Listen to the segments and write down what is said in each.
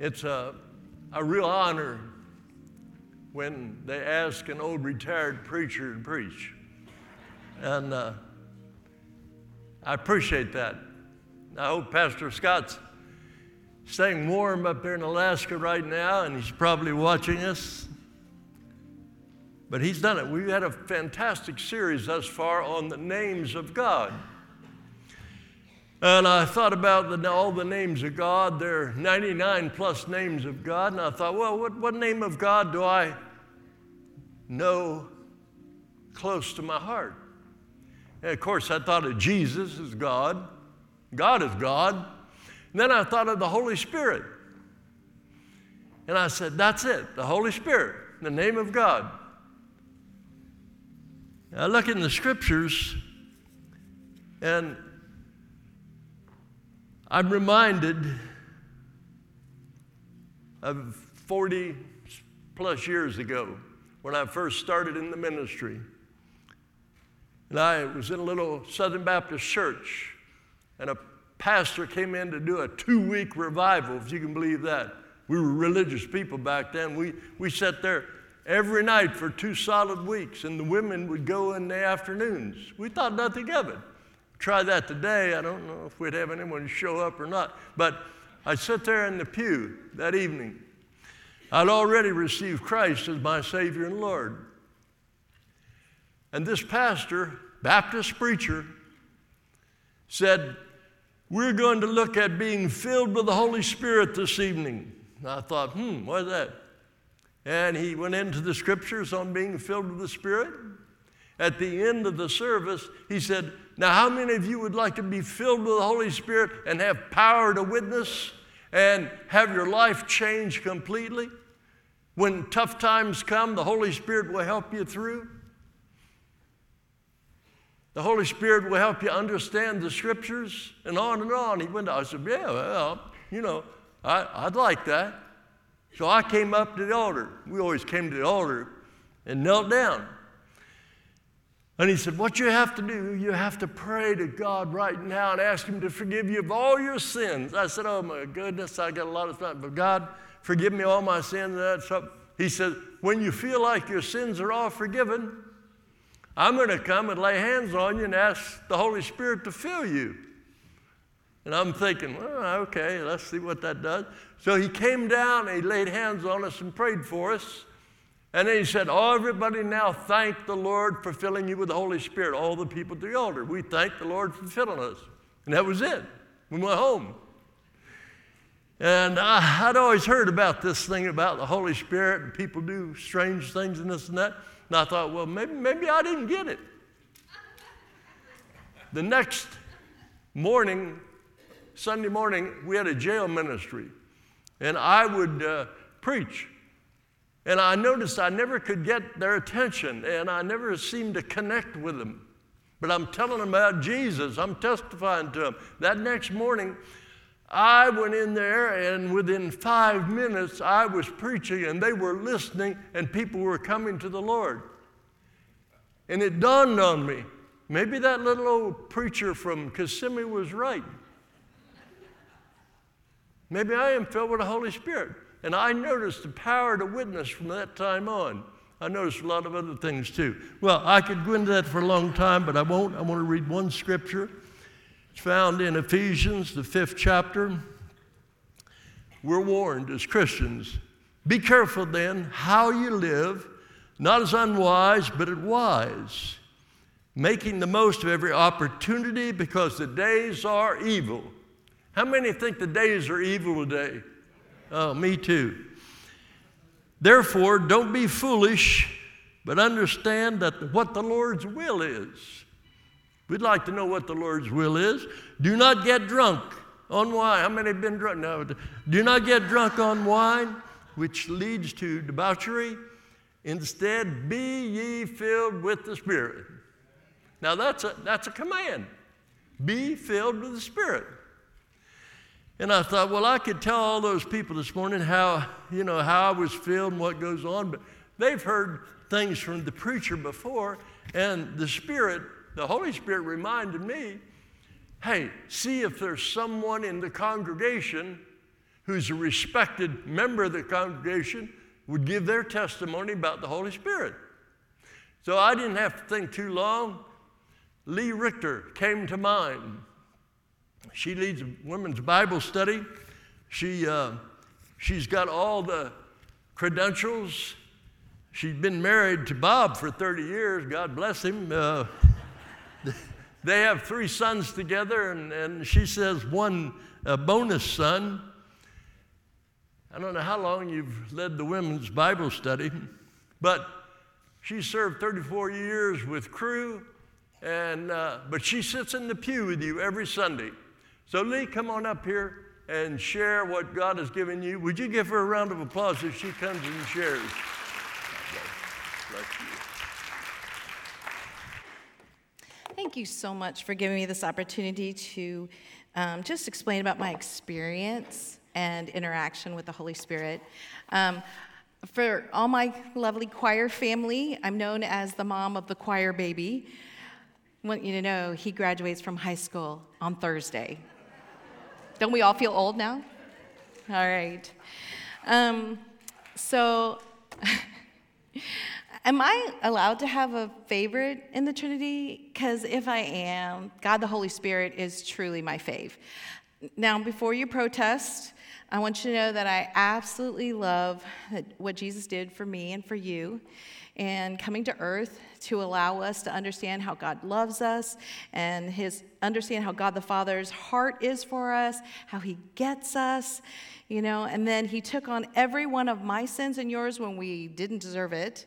It's a, a real honor when they ask an old retired preacher to preach. And uh, I appreciate that. I hope Pastor Scott's staying warm up there in Alaska right now, and he's probably watching us. But he's done it. We've had a fantastic series thus far on the names of God. And I thought about the, all the names of God. There are 99 plus names of God. And I thought, well, what, what name of God do I know close to my heart? And of course, I thought of Jesus as God. God is God. And then I thought of the Holy Spirit. And I said, that's it, the Holy Spirit, the name of God. I look in the scriptures and I'm reminded of 40 plus years ago when I first started in the ministry. And I was in a little Southern Baptist church, and a pastor came in to do a two week revival, if you can believe that. We were religious people back then. We, we sat there every night for two solid weeks, and the women would go in the afternoons. We thought nothing of it. Try that today. I don't know if we'd have anyone show up or not. But I sat there in the pew that evening. I'd already received Christ as my Savior and Lord. And this pastor, Baptist preacher, said, We're going to look at being filled with the Holy Spirit this evening. And I thought, hmm, what's that? And he went into the scriptures on being filled with the Spirit. At the end of the service, he said, Now, how many of you would like to be filled with the Holy Spirit and have power to witness and have your life change completely? When tough times come, the Holy Spirit will help you through. The Holy Spirit will help you understand the scriptures and on and on. He went, I said, Yeah, well, you know, I, I'd like that. So I came up to the altar. We always came to the altar and knelt down. And he said, What you have to do, you have to pray to God right now and ask Him to forgive you of all your sins. I said, Oh my goodness, I got a lot of stuff, but God, forgive me all my sins. That's up. He said, When you feel like your sins are all forgiven, I'm going to come and lay hands on you and ask the Holy Spirit to fill you. And I'm thinking, well, okay, let's see what that does. So he came down and he laid hands on us and prayed for us. And then he said, Oh, everybody now thank the Lord for filling you with the Holy Spirit. All the people at the altar. We thank the Lord for filling us. And that was it. We went home. And I, would always heard about this thing about the Holy Spirit, and people do strange things and this and that. And I thought, well, maybe, maybe I didn't get it. The next morning, Sunday morning, we had a jail ministry, and I would uh, preach. And I noticed I never could get their attention, and I never seemed to connect with them. But I'm telling them about Jesus, I'm testifying to them. That next morning, I went in there, and within five minutes, I was preaching, and they were listening, and people were coming to the Lord. And it dawned on me maybe that little old preacher from Kissimmee was right. Maybe I am filled with the Holy Spirit. And I noticed the power to witness from that time on. I noticed a lot of other things too. Well, I could go into that for a long time, but I won't. I want to read one scripture. It's found in Ephesians, the fifth chapter. We're warned as Christians be careful then how you live, not as unwise, but as wise, making the most of every opportunity because the days are evil. How many think the days are evil today? Oh, me too. Therefore, don't be foolish, but understand that what the Lord's will is. We'd like to know what the Lord's will is. Do not get drunk on wine. How many have been drunk? No. Do not get drunk on wine, which leads to debauchery. Instead, be ye filled with the Spirit. Now, that's a, that's a command. Be filled with the Spirit. And I thought, well, I could tell all those people this morning how, you know, how I was filled and what goes on, but they've heard things from the preacher before, and the Spirit the Holy Spirit reminded me hey, see if there's someone in the congregation who's a respected member of the congregation, would give their testimony about the Holy Spirit. So I didn't have to think too long. Lee Richter came to mind. She leads a women's Bible study. She, uh, she's got all the credentials. She's been married to Bob for 30 years, God bless him. Uh, they have three sons together, and, and she says one bonus son. I don't know how long you've led the women's Bible study, but she served 34 years with Cru, and, uh, but she sits in the pew with you every Sunday. So, Lee, come on up here and share what God has given you. Would you give her a round of applause if she comes and shares? Thank you so much for giving me this opportunity to um, just explain about my experience and interaction with the Holy Spirit. Um, for all my lovely choir family, I'm known as the mom of the choir baby. I want you to know he graduates from high school on Thursday. Don't we all feel old now? All right. Um, so, am I allowed to have a favorite in the Trinity? Because if I am, God the Holy Spirit is truly my fave. Now, before you protest, I want you to know that I absolutely love what Jesus did for me and for you and coming to earth to allow us to understand how God loves us and his understand how God the Father's heart is for us, how he gets us, you know, and then he took on every one of my sins and yours when we didn't deserve it.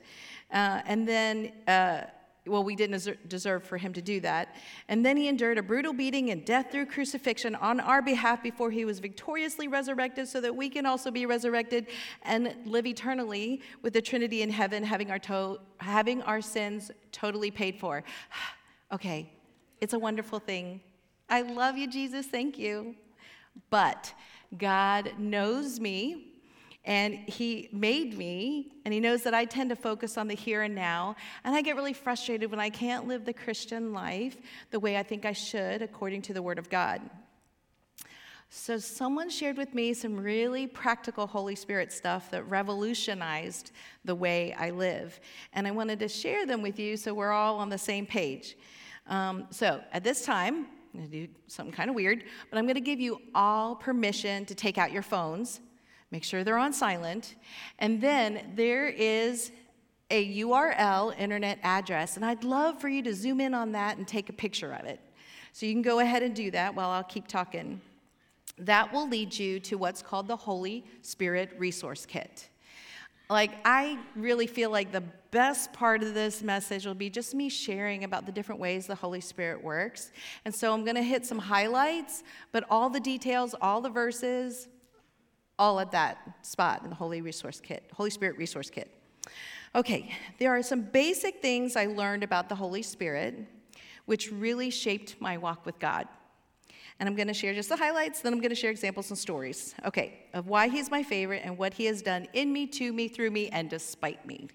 Uh, and then uh, well, we didn't deserve for him to do that. And then he endured a brutal beating and death through crucifixion on our behalf before he was victoriously resurrected so that we can also be resurrected and live eternally with the Trinity in heaven, having our, to- having our sins totally paid for. okay, it's a wonderful thing. I love you, Jesus. Thank you. But God knows me and he made me, and he knows that I tend to focus on the here and now. And I get really frustrated when I can't live the Christian life the way I think I should, according to the Word of God. So, someone shared with me some really practical Holy Spirit stuff that revolutionized the way I live. And I wanted to share them with you so we're all on the same page. Um, so, at this time, I'm going to do something kind of weird, but I'm going to give you all permission to take out your phones Make sure they're on silent. And then there is a URL internet address, and I'd love for you to zoom in on that and take a picture of it. So you can go ahead and do that while I'll keep talking. That will lead you to what's called the Holy Spirit Resource Kit. Like, I really feel like the best part of this message will be just me sharing about the different ways the Holy Spirit works. And so I'm going to hit some highlights, but all the details, all the verses, all at that spot in the Holy Resource Kit, Holy Spirit Resource Kit. Okay, there are some basic things I learned about the Holy Spirit which really shaped my walk with God. And I'm going to share just the highlights, then I'm going to share examples and stories, okay, of why He's my favorite and what He has done in me, to me, through me, and despite me.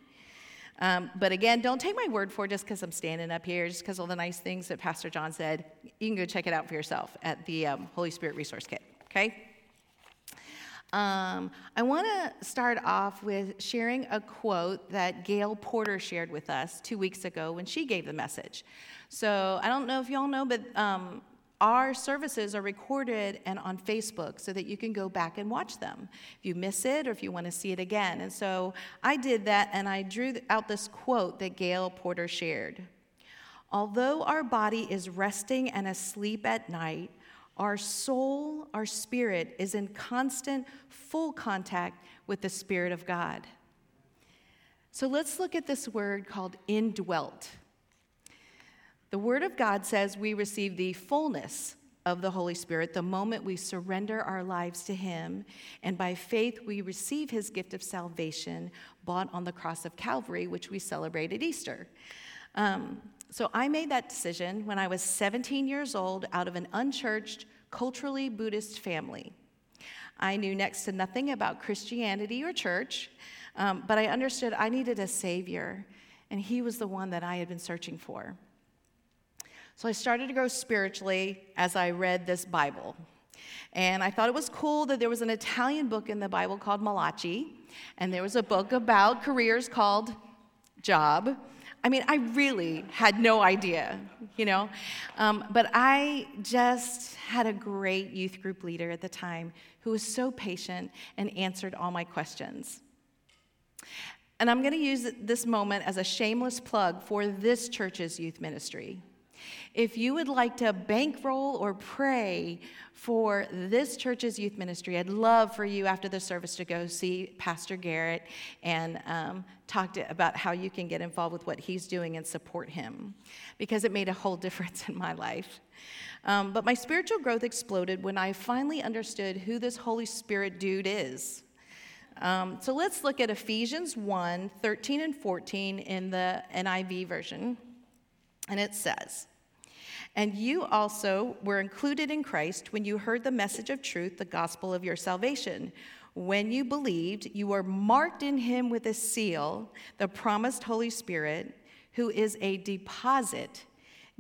Um, but again, don't take my word for it just because I'm standing up here, just because all the nice things that Pastor John said. You can go check it out for yourself at the um, Holy Spirit Resource Kit, okay? Um, I want to start off with sharing a quote that Gail Porter shared with us two weeks ago when she gave the message. So I don't know if y'all know, but um, our services are recorded and on Facebook so that you can go back and watch them if you miss it or if you want to see it again. And so I did that and I drew out this quote that Gail Porter shared. Although our body is resting and asleep at night, our soul, our spirit is in constant, full contact with the Spirit of God. So let's look at this word called indwelt. The Word of God says we receive the fullness of the Holy Spirit the moment we surrender our lives to Him, and by faith we receive His gift of salvation bought on the cross of Calvary, which we celebrate at Easter. Um, so I made that decision when I was 17 years old out of an unchurched, culturally Buddhist family. I knew next to nothing about Christianity or church, um, but I understood I needed a savior, and he was the one that I had been searching for. So I started to grow spiritually as I read this Bible. And I thought it was cool that there was an Italian book in the Bible called Malachi, and there was a book about careers called Job. I mean, I really had no idea, you know? Um, but I just had a great youth group leader at the time who was so patient and answered all my questions. And I'm going to use this moment as a shameless plug for this church's youth ministry. If you would like to bankroll or pray for this church's youth ministry, I'd love for you after the service to go see Pastor Garrett and um, talk to, about how you can get involved with what he's doing and support him because it made a whole difference in my life. Um, but my spiritual growth exploded when I finally understood who this Holy Spirit dude is. Um, so let's look at Ephesians 1 13 and 14 in the NIV version. And it says, and you also were included in Christ when you heard the message of truth, the gospel of your salvation. When you believed, you were marked in him with a seal, the promised Holy Spirit, who is a deposit,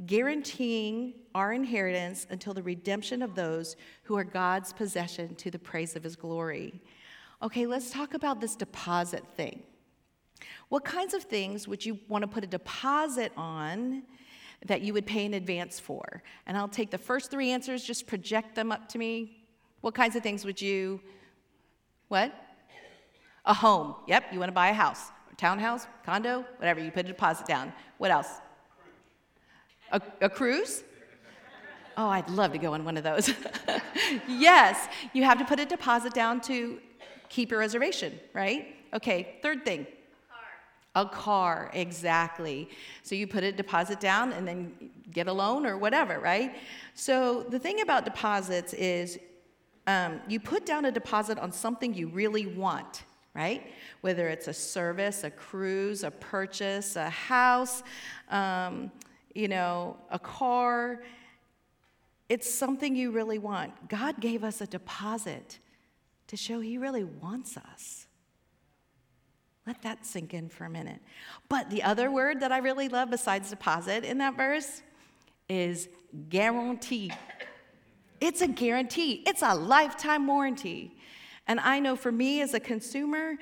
guaranteeing our inheritance until the redemption of those who are God's possession to the praise of his glory. Okay, let's talk about this deposit thing. What kinds of things would you want to put a deposit on that you would pay in advance for? And I'll take the first three answers, just project them up to me. What kinds of things would you? What? A home. Yep, you want to buy a house, townhouse, condo, whatever. You put a deposit down. What else? A, a cruise? Oh, I'd love to go on one of those. yes, you have to put a deposit down to keep your reservation, right? Okay, third thing a car, exactly. So you put a deposit down and then get a loan or whatever, right? So the thing about deposits is um, you put down a deposit on something you really want, right? Whether it's a service, a cruise, a purchase, a house, um, you know, a car. It's something you really want. God gave us a deposit to show He really wants us. Let that sink in for a minute. But the other word that I really love besides deposit in that verse is guarantee. It's a guarantee, it's a lifetime warranty. And I know for me as a consumer,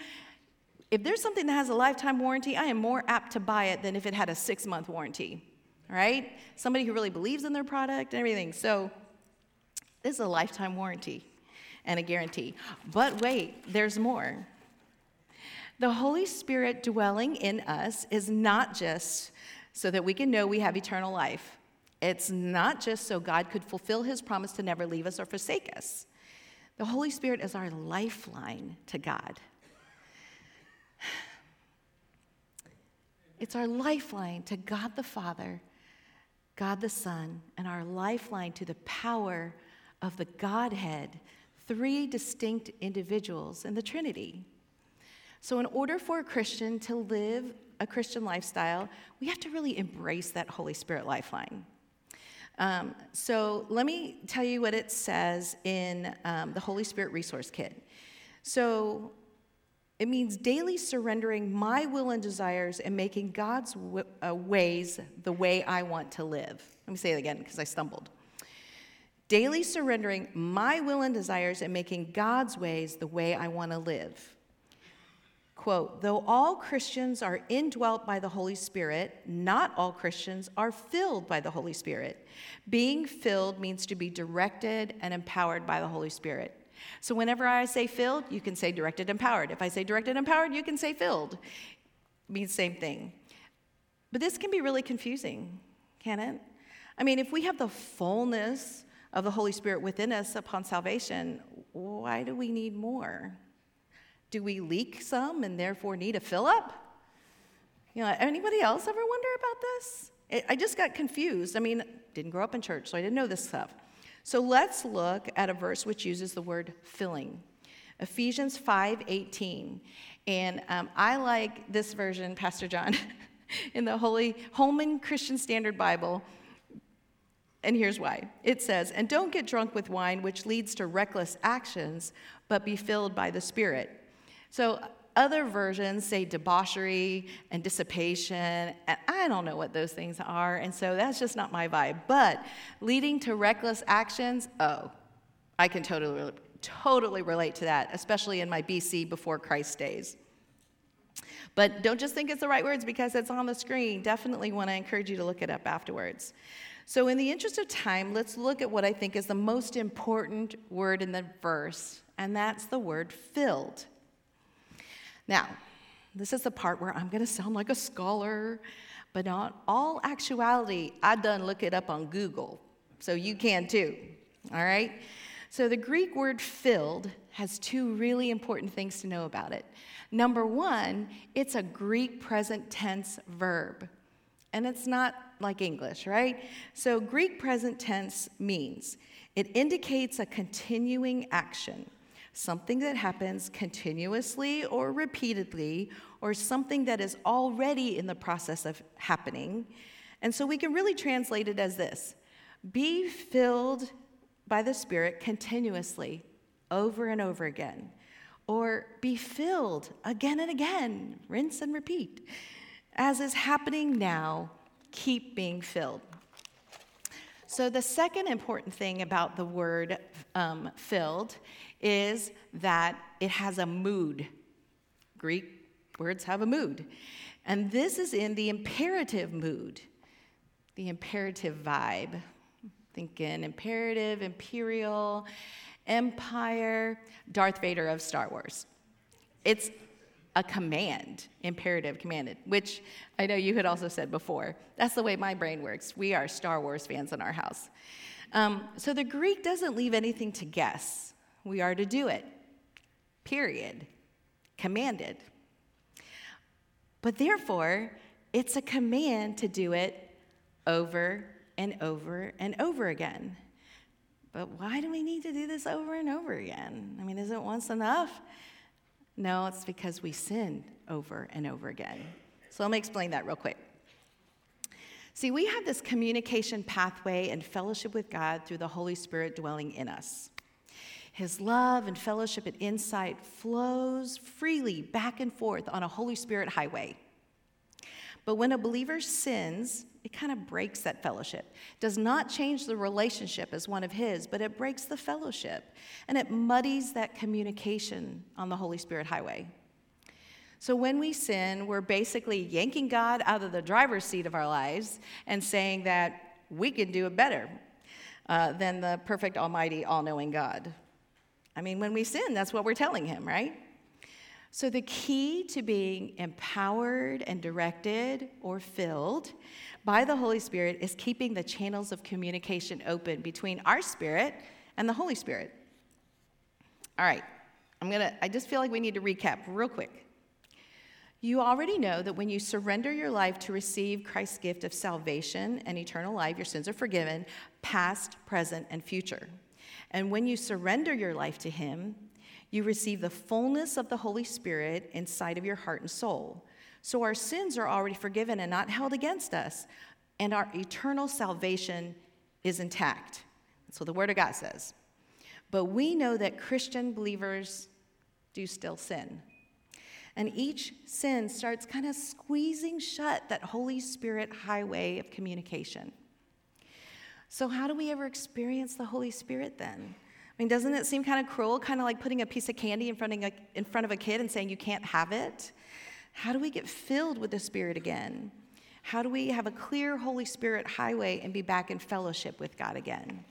if there's something that has a lifetime warranty, I am more apt to buy it than if it had a six month warranty, right? Somebody who really believes in their product and everything. So, this is a lifetime warranty and a guarantee. But wait, there's more. The Holy Spirit dwelling in us is not just so that we can know we have eternal life. It's not just so God could fulfill his promise to never leave us or forsake us. The Holy Spirit is our lifeline to God. It's our lifeline to God the Father, God the Son, and our lifeline to the power of the Godhead, three distinct individuals in the Trinity. So, in order for a Christian to live a Christian lifestyle, we have to really embrace that Holy Spirit lifeline. Um, so, let me tell you what it says in um, the Holy Spirit Resource Kit. So, it means daily surrendering my will and desires and making God's w- uh, ways the way I want to live. Let me say it again because I stumbled. Daily surrendering my will and desires and making God's ways the way I want to live. Quote, though all Christians are indwelt by the Holy Spirit, not all Christians are filled by the Holy Spirit. Being filled means to be directed and empowered by the Holy Spirit. So whenever I say filled, you can say directed, empowered. If I say directed, empowered, you can say filled. It means same thing. But this can be really confusing, can it? I mean, if we have the fullness of the Holy Spirit within us upon salvation, why do we need more? Do we leak some and therefore need a fill up? You know, anybody else ever wonder about this? I just got confused. I mean, didn't grow up in church, so I didn't know this stuff. So let's look at a verse which uses the word filling. Ephesians 5:18. And um, I like this version, Pastor John, in the Holy Holman Christian Standard Bible. And here's why. It says, And don't get drunk with wine, which leads to reckless actions, but be filled by the Spirit. So other versions say debauchery and dissipation, and I don't know what those things are, and so that's just not my vibe. But leading to reckless actions, oh, I can totally, totally relate to that, especially in my BC before Christ days. But don't just think it's the right words because it's on the screen. Definitely want to encourage you to look it up afterwards. So, in the interest of time, let's look at what I think is the most important word in the verse, and that's the word filled. Now, this is the part where I'm going to sound like a scholar, but not all actuality. I done look it up on Google, so you can too. All right? So, the Greek word filled has two really important things to know about it. Number one, it's a Greek present tense verb. And it's not like English, right? So, Greek present tense means it indicates a continuing action, something that happens continuously or repeatedly, or something that is already in the process of happening. And so, we can really translate it as this be filled by the Spirit continuously, over and over again or be filled again and again, rinse and repeat. As is happening now, keep being filled. So, the second important thing about the word um, filled is that it has a mood. Greek words have a mood. And this is in the imperative mood, the imperative vibe. Thinking imperative, imperial, Empire, Darth Vader of Star Wars. It's a command, imperative commanded, which I know you had also said before. That's the way my brain works. We are Star Wars fans in our house. Um, so the Greek doesn't leave anything to guess. We are to do it, period. Commanded. But therefore, it's a command to do it over and over and over again. But why do we need to do this over and over again? I mean, isn't once enough? No, it's because we sin over and over again. So let me explain that real quick. See, we have this communication pathway and fellowship with God through the Holy Spirit dwelling in us. His love and fellowship and insight flows freely back and forth on a Holy Spirit highway. But when a believer sins, it kind of breaks that fellowship. Does not change the relationship as one of his, but it breaks the fellowship and it muddies that communication on the Holy Spirit highway. So when we sin, we're basically yanking God out of the driver's seat of our lives and saying that we can do it better uh, than the perfect, almighty, all knowing God. I mean, when we sin, that's what we're telling him, right? So, the key to being empowered and directed or filled by the Holy Spirit is keeping the channels of communication open between our spirit and the Holy Spirit. All right, I'm gonna, I just feel like we need to recap real quick. You already know that when you surrender your life to receive Christ's gift of salvation and eternal life, your sins are forgiven, past, present, and future. And when you surrender your life to Him, you receive the fullness of the Holy Spirit inside of your heart and soul. So our sins are already forgiven and not held against us, and our eternal salvation is intact. That's what the Word of God says. But we know that Christian believers do still sin. And each sin starts kind of squeezing shut that Holy Spirit highway of communication. So, how do we ever experience the Holy Spirit then? I mean, doesn't it seem kind of cruel, kind of like putting a piece of candy in front, of a, in front of a kid and saying you can't have it? How do we get filled with the Spirit again? How do we have a clear Holy Spirit highway and be back in fellowship with God again?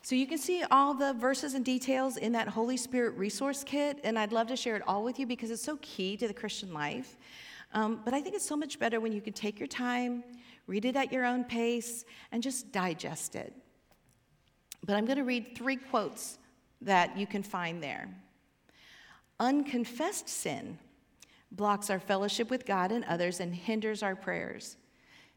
So you can see all the verses and details in that Holy Spirit resource kit, and I'd love to share it all with you because it's so key to the Christian life. Um, but I think it's so much better when you can take your time, read it at your own pace, and just digest it. But I'm going to read three quotes that you can find there. Unconfessed sin blocks our fellowship with God and others, and hinders our prayers.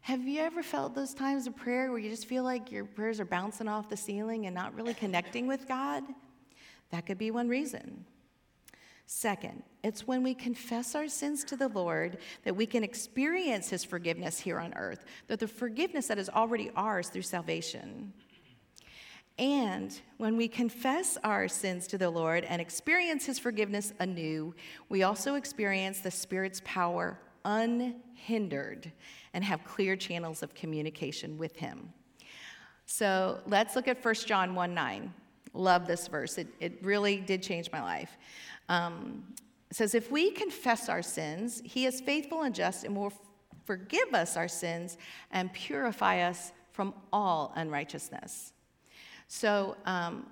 Have you ever felt those times of prayer where you just feel like your prayers are bouncing off the ceiling and not really connecting with God? That could be one reason. Second, it's when we confess our sins to the Lord that we can experience His forgiveness here on earth, that the forgiveness that is already ours through salvation. And when we confess our sins to the Lord and experience His forgiveness anew, we also experience the Spirit's power unhindered and have clear channels of communication with Him. So let's look at 1 John 1 9. Love this verse. It, it really did change my life. Um, says, If we confess our sins, he is faithful and just and will forgive us our sins and purify us from all unrighteousness. So, um,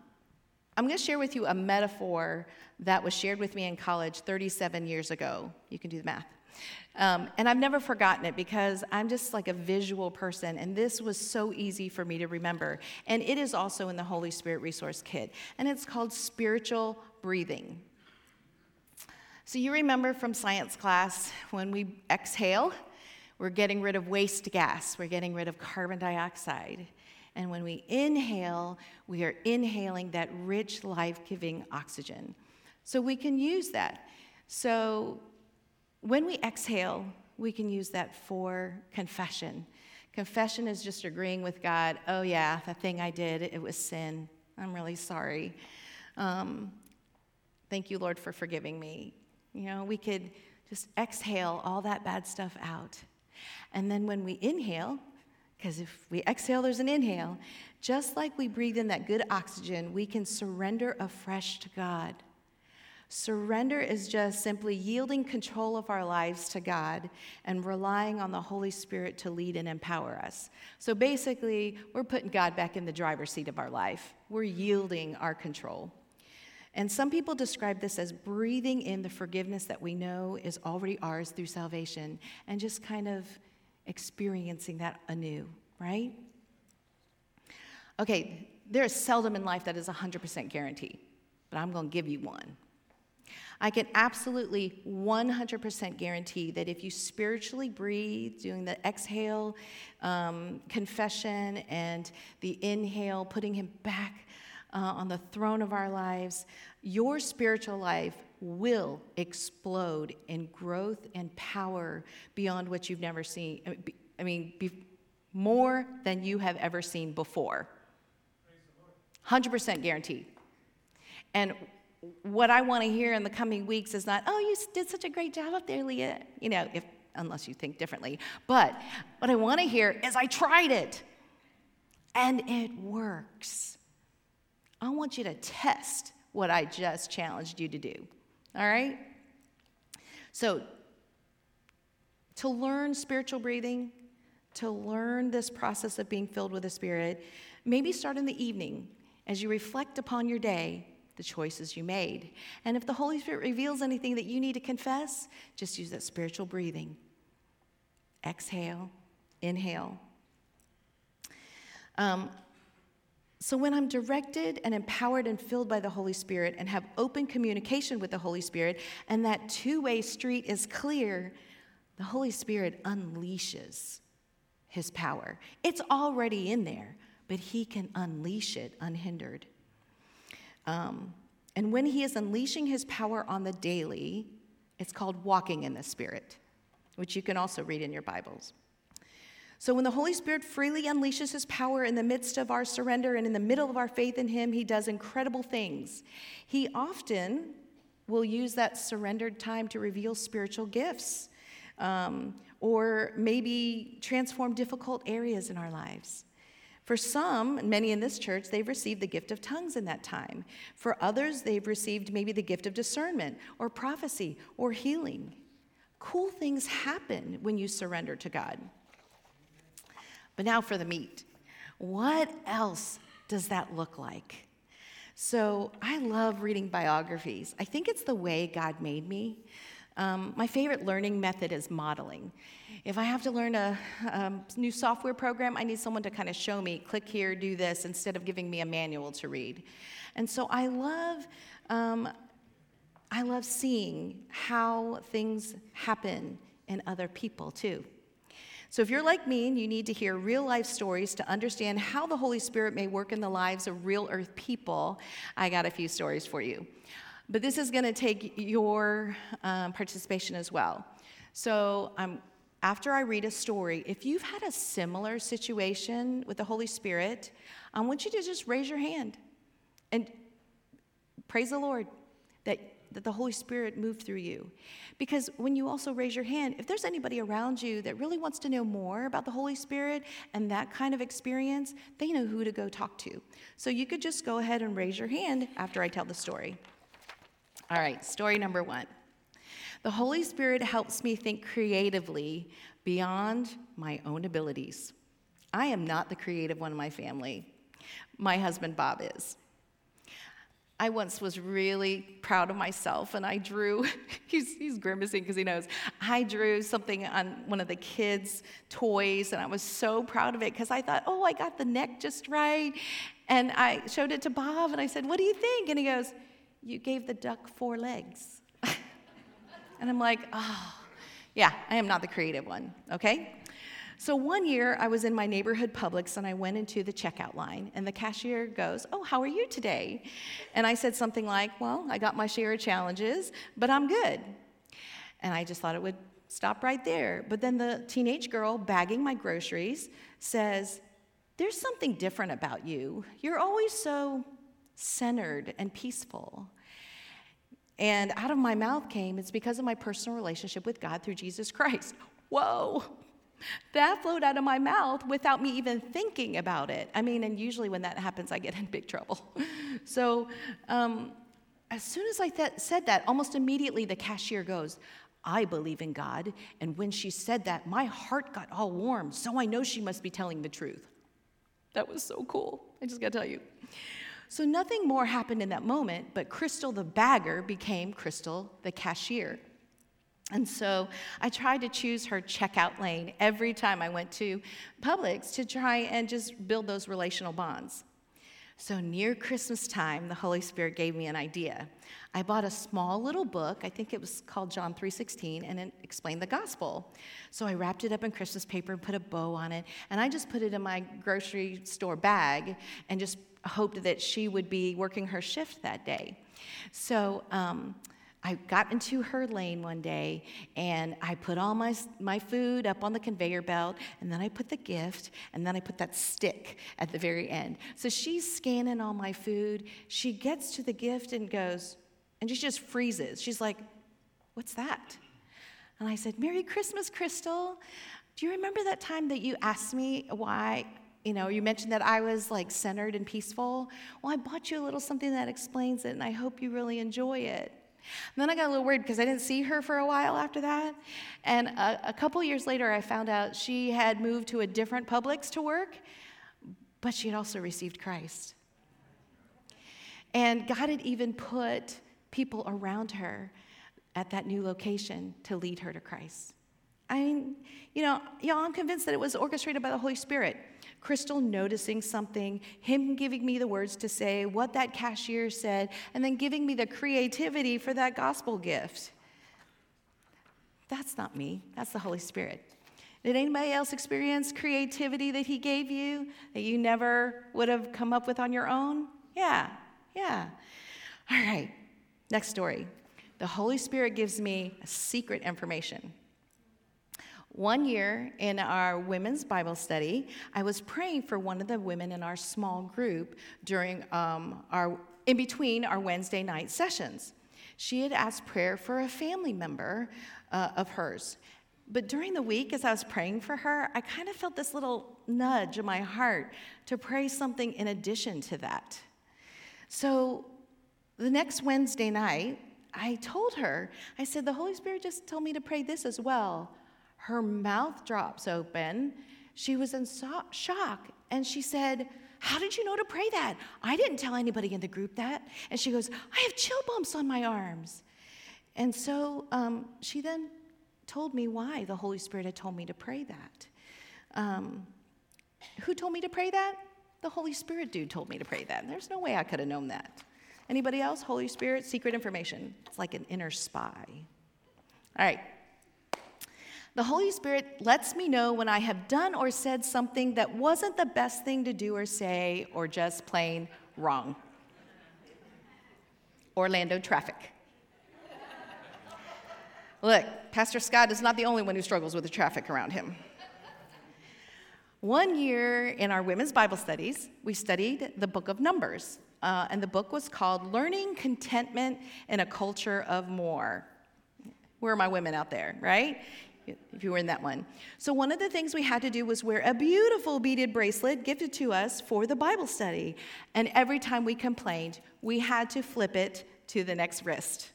I'm going to share with you a metaphor that was shared with me in college 37 years ago. You can do the math. Um, and I've never forgotten it because I'm just like a visual person, and this was so easy for me to remember. And it is also in the Holy Spirit Resource Kit, and it's called spiritual breathing. So, you remember from science class when we exhale, we're getting rid of waste gas, we're getting rid of carbon dioxide. And when we inhale, we are inhaling that rich, life giving oxygen. So we can use that. So when we exhale, we can use that for confession. Confession is just agreeing with God, oh, yeah, the thing I did, it was sin. I'm really sorry. Um, thank you, Lord, for forgiving me. You know, we could just exhale all that bad stuff out. And then when we inhale, because if we exhale, there's an inhale. Just like we breathe in that good oxygen, we can surrender afresh to God. Surrender is just simply yielding control of our lives to God and relying on the Holy Spirit to lead and empower us. So basically, we're putting God back in the driver's seat of our life, we're yielding our control. And some people describe this as breathing in the forgiveness that we know is already ours through salvation and just kind of experiencing that anew, right? Okay, there is seldom in life that is 100% guarantee, but I'm going to give you one. I can absolutely 100% guarantee that if you spiritually breathe, doing the exhale, um, confession, and the inhale, putting Him back uh, on the throne of our lives, your spiritual life will explode in growth and power beyond what you've never seen. I mean, be, more than you have ever seen before. 100% guaranteed. And what I want to hear in the coming weeks is not, oh, you did such a great job up there, Leah, you know, if, unless you think differently. But what I want to hear is, I tried it and it works. I want you to test what I just challenged you to do. All right? So, to learn spiritual breathing, to learn this process of being filled with the Spirit, maybe start in the evening as you reflect upon your day, the choices you made. And if the Holy Spirit reveals anything that you need to confess, just use that spiritual breathing. Exhale, inhale. Um, so, when I'm directed and empowered and filled by the Holy Spirit and have open communication with the Holy Spirit, and that two way street is clear, the Holy Spirit unleashes his power. It's already in there, but he can unleash it unhindered. Um, and when he is unleashing his power on the daily, it's called walking in the Spirit, which you can also read in your Bibles. So, when the Holy Spirit freely unleashes his power in the midst of our surrender and in the middle of our faith in him, he does incredible things. He often will use that surrendered time to reveal spiritual gifts um, or maybe transform difficult areas in our lives. For some, many in this church, they've received the gift of tongues in that time. For others, they've received maybe the gift of discernment or prophecy or healing. Cool things happen when you surrender to God. But now for the meat. What else does that look like? So I love reading biographies. I think it's the way God made me. Um, my favorite learning method is modeling. If I have to learn a um, new software program, I need someone to kind of show me, click here, do this, instead of giving me a manual to read. And so I love, um, I love seeing how things happen in other people too. So, if you're like me and you need to hear real life stories to understand how the Holy Spirit may work in the lives of real earth people, I got a few stories for you. But this is going to take your um, participation as well. So, um, after I read a story, if you've had a similar situation with the Holy Spirit, I want you to just raise your hand and praise the Lord that that the Holy Spirit moved through you. Because when you also raise your hand, if there's anybody around you that really wants to know more about the Holy Spirit and that kind of experience, they know who to go talk to. So you could just go ahead and raise your hand after I tell the story. All right, story number one. The Holy Spirit helps me think creatively beyond my own abilities. I am not the creative one in my family. My husband, Bob, is. I once was really proud of myself and I drew, he's, he's grimacing because he knows, I drew something on one of the kids' toys and I was so proud of it because I thought, oh, I got the neck just right. And I showed it to Bob and I said, what do you think? And he goes, you gave the duck four legs. and I'm like, oh, yeah, I am not the creative one, okay? So one year I was in my neighborhood Publix and I went into the checkout line and the cashier goes, "Oh, how are you today?" And I said something like, "Well, I got my share of challenges, but I'm good." And I just thought it would stop right there. But then the teenage girl bagging my groceries says, "There's something different about you. You're always so centered and peaceful." And out of my mouth came, it's because of my personal relationship with God through Jesus Christ. Whoa, that flowed out of my mouth without me even thinking about it. I mean, and usually when that happens, I get in big trouble. so, um, as soon as I th- said that, almost immediately the cashier goes, I believe in God. And when she said that, my heart got all warm, so I know she must be telling the truth. That was so cool. I just gotta tell you. So, nothing more happened in that moment, but Crystal the bagger became Crystal the cashier. And so I tried to choose her checkout lane every time I went to Publix to try and just build those relational bonds. So near Christmas time, the Holy Spirit gave me an idea. I bought a small little book, I think it was called John 3:16, and it explained the gospel. So I wrapped it up in Christmas paper and put a bow on it, and I just put it in my grocery store bag and just hoped that she would be working her shift that day. So um, I got into her lane one day and I put all my, my food up on the conveyor belt, and then I put the gift, and then I put that stick at the very end. So she's scanning all my food. She gets to the gift and goes, and she just freezes. She's like, What's that? And I said, Merry Christmas, Crystal. Do you remember that time that you asked me why? You know, you mentioned that I was like centered and peaceful. Well, I bought you a little something that explains it, and I hope you really enjoy it. And then I got a little worried because I didn't see her for a while after that. And a, a couple years later, I found out she had moved to a different Publix to work, but she had also received Christ. And God had even put people around her at that new location to lead her to Christ. I mean, you know, y'all, I'm convinced that it was orchestrated by the Holy Spirit. Crystal noticing something, him giving me the words to say, what that cashier said, and then giving me the creativity for that gospel gift. That's not me, that's the Holy Spirit. Did anybody else experience creativity that he gave you that you never would have come up with on your own? Yeah, yeah. All right, next story. The Holy Spirit gives me secret information. One year in our women's Bible study, I was praying for one of the women in our small group during um, our, in between our Wednesday night sessions. She had asked prayer for a family member uh, of hers. But during the week, as I was praying for her, I kind of felt this little nudge in my heart to pray something in addition to that. So the next Wednesday night, I told her, I said, the Holy Spirit just told me to pray this as well. Her mouth drops open. She was in so- shock and she said, How did you know to pray that? I didn't tell anybody in the group that. And she goes, I have chill bumps on my arms. And so um, she then told me why the Holy Spirit had told me to pray that. Um, who told me to pray that? The Holy Spirit dude told me to pray that. There's no way I could have known that. Anybody else? Holy Spirit, secret information. It's like an inner spy. All right, the Holy Spirit lets me know when I have done or said something that wasn't the best thing to do or say, or just plain wrong. Orlando traffic. Look, Pastor Scott is not the only one who struggles with the traffic around him. One year in our women's Bible studies, we studied the book of Numbers. uh, and the book was called Learning Contentment in a Culture of More. Where are my women out there, right? If you were in that one. So, one of the things we had to do was wear a beautiful beaded bracelet gifted to us for the Bible study. And every time we complained, we had to flip it to the next wrist.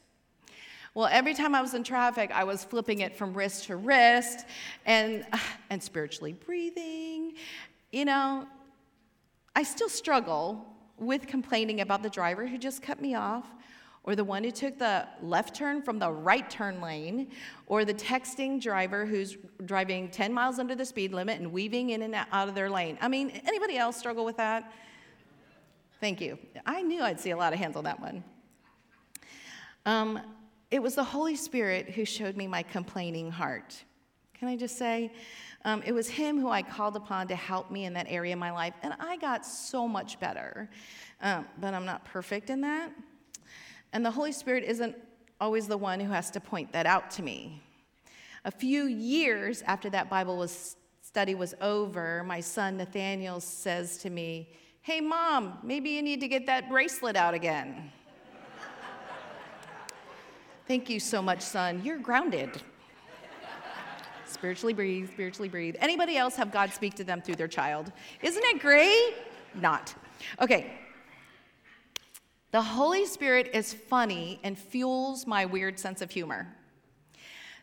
Well, every time I was in traffic, I was flipping it from wrist to wrist and, and spiritually breathing. You know, I still struggle with complaining about the driver who just cut me off, or the one who took the left turn from the right turn lane, or the texting driver who's driving 10 miles under the speed limit and weaving in and out of their lane. I mean, anybody else struggle with that? Thank you. I knew I'd see a lot of hands on that one. Um, it was the Holy Spirit who showed me my complaining heart. Can I just say? Um, it was Him who I called upon to help me in that area of my life, and I got so much better. Um, but I'm not perfect in that. And the Holy Spirit isn't always the one who has to point that out to me. A few years after that Bible was, study was over, my son Nathaniel says to me, Hey, mom, maybe you need to get that bracelet out again. Thank you so much, son. You're grounded. spiritually breathe, spiritually breathe. Anybody else have God speak to them through their child? Isn't it great? Not. Okay. The Holy Spirit is funny and fuels my weird sense of humor.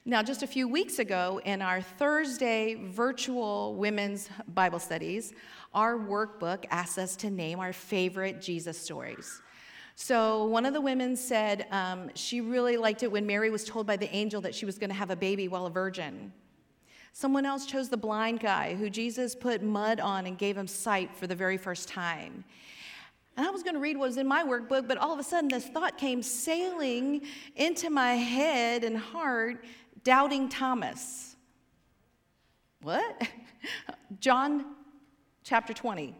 Now, just a few weeks ago, in our Thursday virtual women's Bible studies, our workbook asked us to name our favorite Jesus stories. So one of the women said um, she really liked it when Mary was told by the angel that she was going to have a baby while a virgin. Someone else chose the blind guy who Jesus put mud on and gave him sight for the very first time. And I was going to read what was in my workbook, but all of a sudden this thought came sailing into my head and heart doubting Thomas. What? John chapter 20,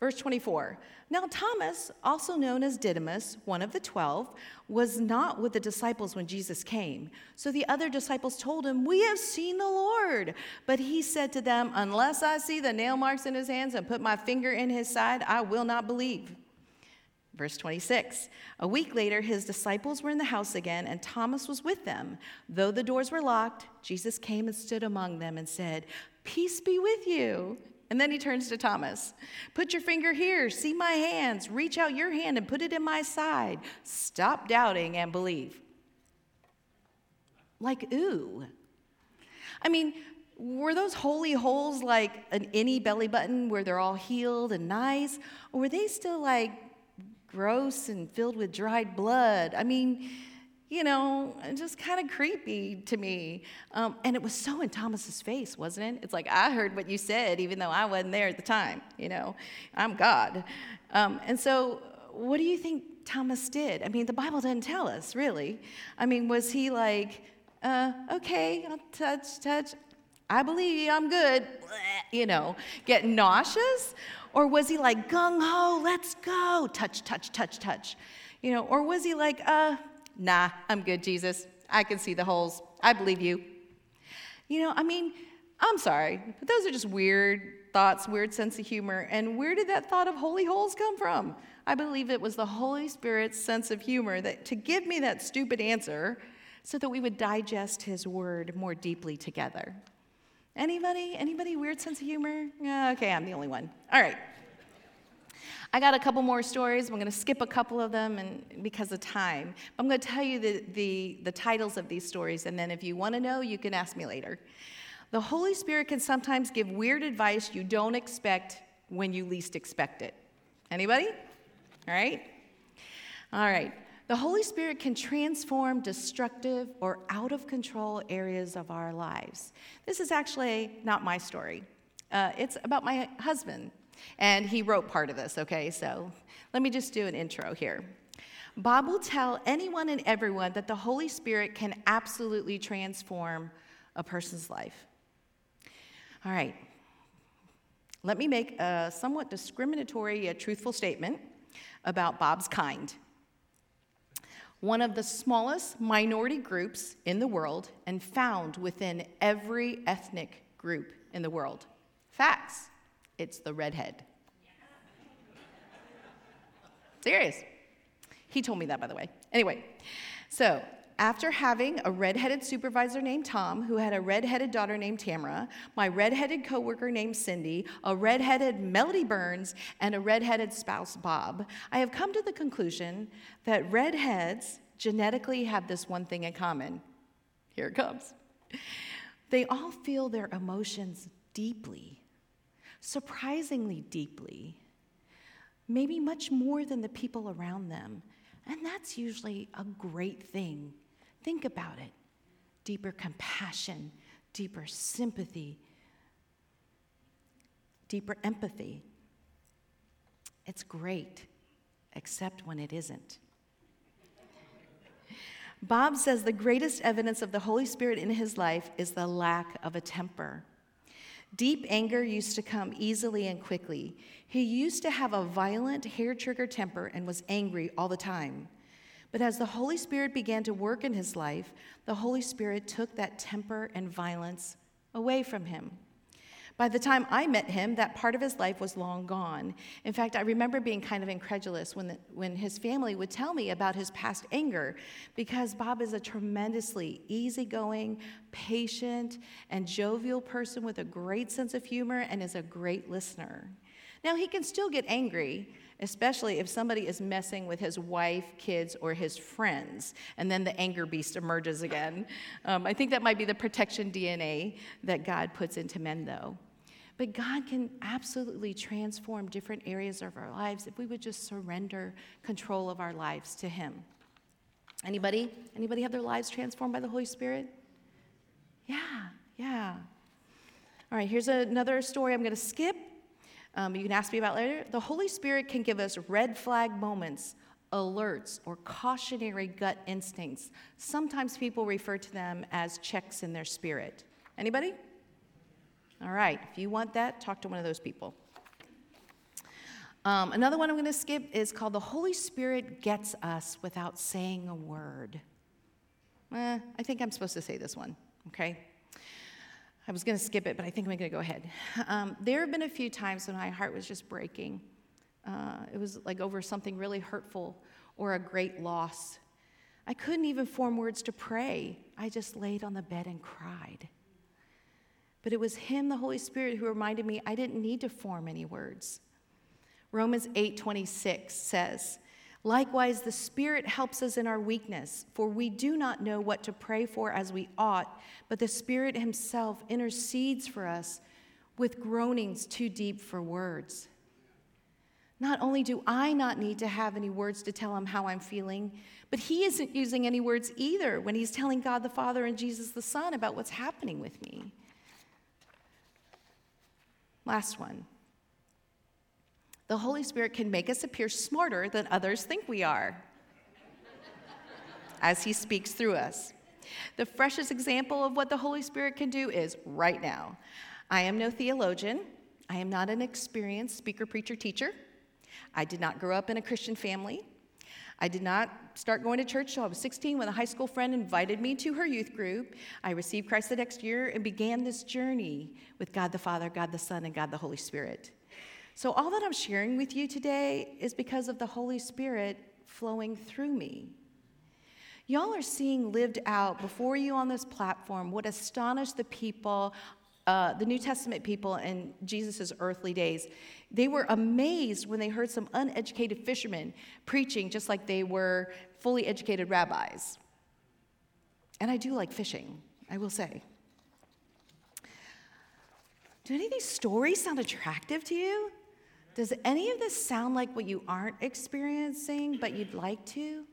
verse 24. Now, Thomas, also known as Didymus, one of the twelve, was not with the disciples when Jesus came. So the other disciples told him, We have seen the Lord. But he said to them, Unless I see the nail marks in his hands and put my finger in his side, I will not believe. Verse 26 A week later, his disciples were in the house again, and Thomas was with them. Though the doors were locked, Jesus came and stood among them and said, Peace be with you. And then he turns to Thomas. Put your finger here, see my hands, reach out your hand and put it in my side. Stop doubting and believe. Like, ooh. I mean, were those holy holes like an any belly button where they're all healed and nice? Or were they still like gross and filled with dried blood? I mean, you know, just kind of creepy to me. Um, and it was so in Thomas's face, wasn't it? It's like, I heard what you said, even though I wasn't there at the time, you know, I'm God. Um, and so, what do you think Thomas did? I mean, the Bible doesn't tell us, really. I mean, was he like, uh, okay, I'll touch, touch, I believe I'm good, you know, getting nauseous? Or was he like, gung ho, let's go, touch, touch, touch, touch? You know, or was he like, uh, Nah, I'm good, Jesus. I can see the holes. I believe you. You know, I mean, I'm sorry, but those are just weird thoughts, weird sense of humor. And where did that thought of holy holes come from? I believe it was the Holy Spirit's sense of humor that to give me that stupid answer so that we would digest his word more deeply together. Anybody? Anybody weird sense of humor? Okay, I'm the only one. All right. I got a couple more stories. I'm going to skip a couple of them and because of time. I'm going to tell you the, the, the titles of these stories, and then if you want to know, you can ask me later. The Holy Spirit can sometimes give weird advice you don't expect when you least expect it. Anybody? All right? All right. The Holy Spirit can transform destructive or out of control areas of our lives. This is actually not my story. Uh, it's about my husband, and he wrote part of this, okay? So let me just do an intro here. Bob will tell anyone and everyone that the Holy Spirit can absolutely transform a person's life. All right. Let me make a somewhat discriminatory yet truthful statement about Bob's kind. One of the smallest minority groups in the world and found within every ethnic group in the world. Facts. It's the redhead. Serious. He told me that, by the way. Anyway, so after having a redheaded supervisor named Tom, who had a redheaded daughter named Tamara, my redheaded coworker named Cindy, a redheaded Melody Burns, and a redheaded spouse Bob, I have come to the conclusion that redheads genetically have this one thing in common. Here it comes. They all feel their emotions deeply, surprisingly deeply, maybe much more than the people around them. And that's usually a great thing. Think about it deeper compassion, deeper sympathy, deeper empathy. It's great, except when it isn't. Bob says the greatest evidence of the Holy Spirit in his life is the lack of a temper. Deep anger used to come easily and quickly. He used to have a violent, hair trigger temper and was angry all the time. But as the Holy Spirit began to work in his life, the Holy Spirit took that temper and violence away from him. By the time I met him, that part of his life was long gone. In fact, I remember being kind of incredulous when, the, when his family would tell me about his past anger, because Bob is a tremendously easygoing, patient, and jovial person with a great sense of humor and is a great listener. Now, he can still get angry, especially if somebody is messing with his wife, kids, or his friends, and then the anger beast emerges again. Um, I think that might be the protection DNA that God puts into men, though. But God can absolutely transform different areas of our lives if we would just surrender control of our lives to Him. Anybody? Anybody have their lives transformed by the Holy Spirit? Yeah, yeah. All right, here's another story I'm going to skip. Um, you can ask me about later. The Holy Spirit can give us red flag moments, alerts, or cautionary gut instincts. Sometimes people refer to them as checks in their spirit. Anybody? All right, if you want that, talk to one of those people. Um, another one I'm going to skip is called The Holy Spirit Gets Us Without Saying a Word. Eh, I think I'm supposed to say this one, okay? I was going to skip it, but I think I'm going to go ahead. Um, there have been a few times when my heart was just breaking. Uh, it was like over something really hurtful or a great loss. I couldn't even form words to pray. I just laid on the bed and cried. But it was Him, the Holy Spirit, who reminded me I didn't need to form any words. Romans 8:26 says, Likewise, the Spirit helps us in our weakness, for we do not know what to pray for as we ought, but the Spirit Himself intercedes for us with groanings too deep for words. Not only do I not need to have any words to tell Him how I'm feeling, but He isn't using any words either when He's telling God the Father and Jesus the Son about what's happening with me. Last one. The Holy Spirit can make us appear smarter than others think we are as He speaks through us. The freshest example of what the Holy Spirit can do is right now. I am no theologian. I am not an experienced speaker, preacher, teacher. I did not grow up in a Christian family. I did not start going to church until I was 16 when a high school friend invited me to her youth group. I received Christ the next year and began this journey with God the Father, God the Son, and God the Holy Spirit. So, all that I'm sharing with you today is because of the Holy Spirit flowing through me. Y'all are seeing lived out before you on this platform what astonished the people uh, the New Testament people in Jesus' earthly days, they were amazed when they heard some uneducated fishermen preaching just like they were fully educated rabbis. And I do like fishing, I will say. Do any of these stories sound attractive to you? Does any of this sound like what you aren't experiencing but you'd like to?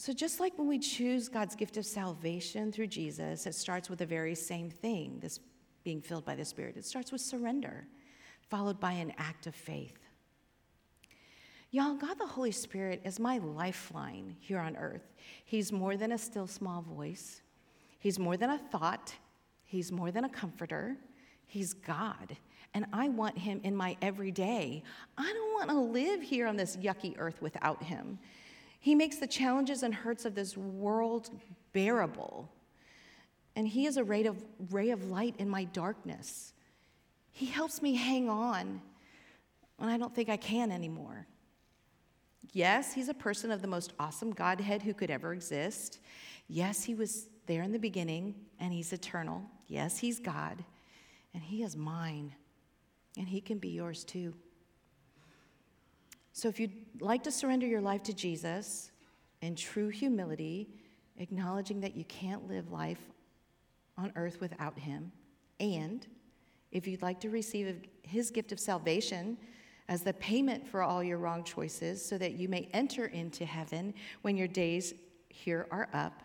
So, just like when we choose God's gift of salvation through Jesus, it starts with the very same thing this being filled by the Spirit. It starts with surrender, followed by an act of faith. Y'all, God the Holy Spirit is my lifeline here on earth. He's more than a still small voice, He's more than a thought, He's more than a comforter. He's God. And I want Him in my everyday. I don't want to live here on this yucky earth without Him. He makes the challenges and hurts of this world bearable. And He is a ray of, ray of light in my darkness. He helps me hang on when I don't think I can anymore. Yes, he's a person of the most awesome Godhead who could ever exist. Yes, he was there in the beginning and he's eternal. Yes, he's God and he is mine and he can be yours too. So if you'd like to surrender your life to Jesus in true humility, acknowledging that you can't live life on earth without him, and if you'd like to receive his gift of salvation, as the payment for all your wrong choices so that you may enter into heaven when your days here are up,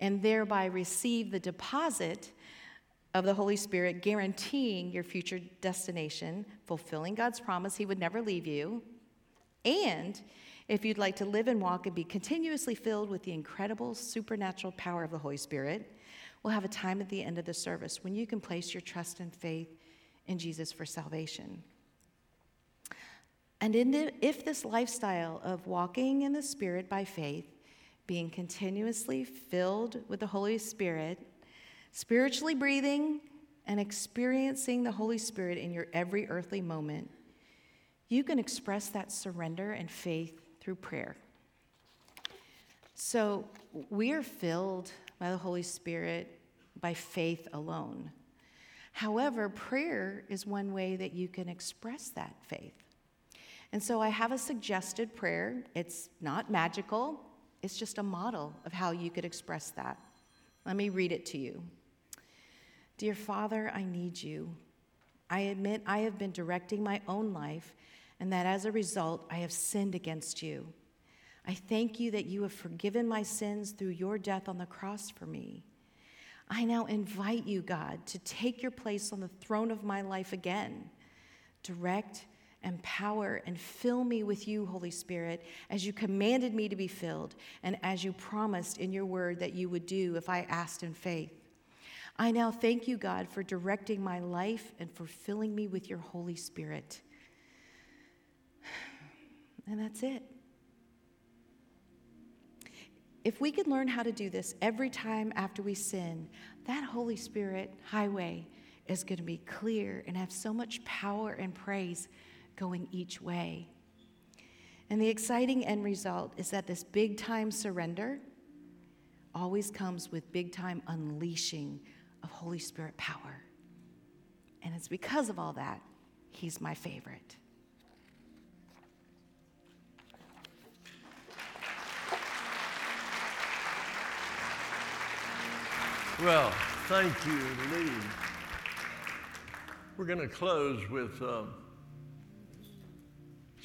and thereby receive the deposit of the Holy Spirit, guaranteeing your future destination, fulfilling God's promise He would never leave you. And if you'd like to live and walk and be continuously filled with the incredible supernatural power of the Holy Spirit, we'll have a time at the end of the service when you can place your trust and faith in Jesus for salvation. And the, if this lifestyle of walking in the Spirit by faith, being continuously filled with the Holy Spirit, spiritually breathing, and experiencing the Holy Spirit in your every earthly moment, you can express that surrender and faith through prayer. So we are filled by the Holy Spirit by faith alone. However, prayer is one way that you can express that faith. And so I have a suggested prayer. It's not magical, it's just a model of how you could express that. Let me read it to you. Dear Father, I need you. I admit I have been directing my own life, and that as a result, I have sinned against you. I thank you that you have forgiven my sins through your death on the cross for me. I now invite you, God, to take your place on the throne of my life again. Direct empower, and fill me with you, Holy Spirit, as you commanded me to be filled, and as you promised in your word that you would do if I asked in faith. I now thank you, God, for directing my life and for filling me with your Holy Spirit. And that's it. If we could learn how to do this every time after we sin, that Holy Spirit highway is going to be clear and have so much power and praise going each way. And the exciting end result is that this big time surrender always comes with big time unleashing of Holy Spirit power. And it's because of all that, he's my favorite. Well, thank you, Lee. We're going to close with. Um,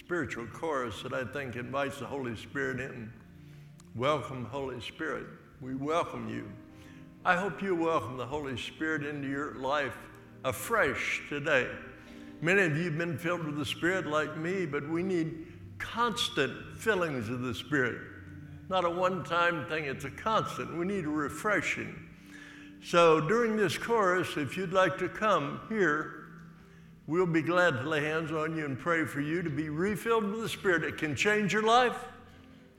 spiritual chorus that I think invites the Holy Spirit in. Welcome, Holy Spirit. We welcome you. I hope you welcome the Holy Spirit into your life afresh today. Many of you have been filled with the Spirit like me, but we need constant fillings of the Spirit. Not a one time thing, it's a constant. We need a refreshing. So during this chorus, if you'd like to come here, We'll be glad to lay hands on you and pray for you to be refilled with the Spirit. It can change your life,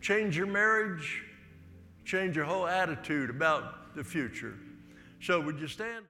change your marriage, change your whole attitude about the future. So, would you stand?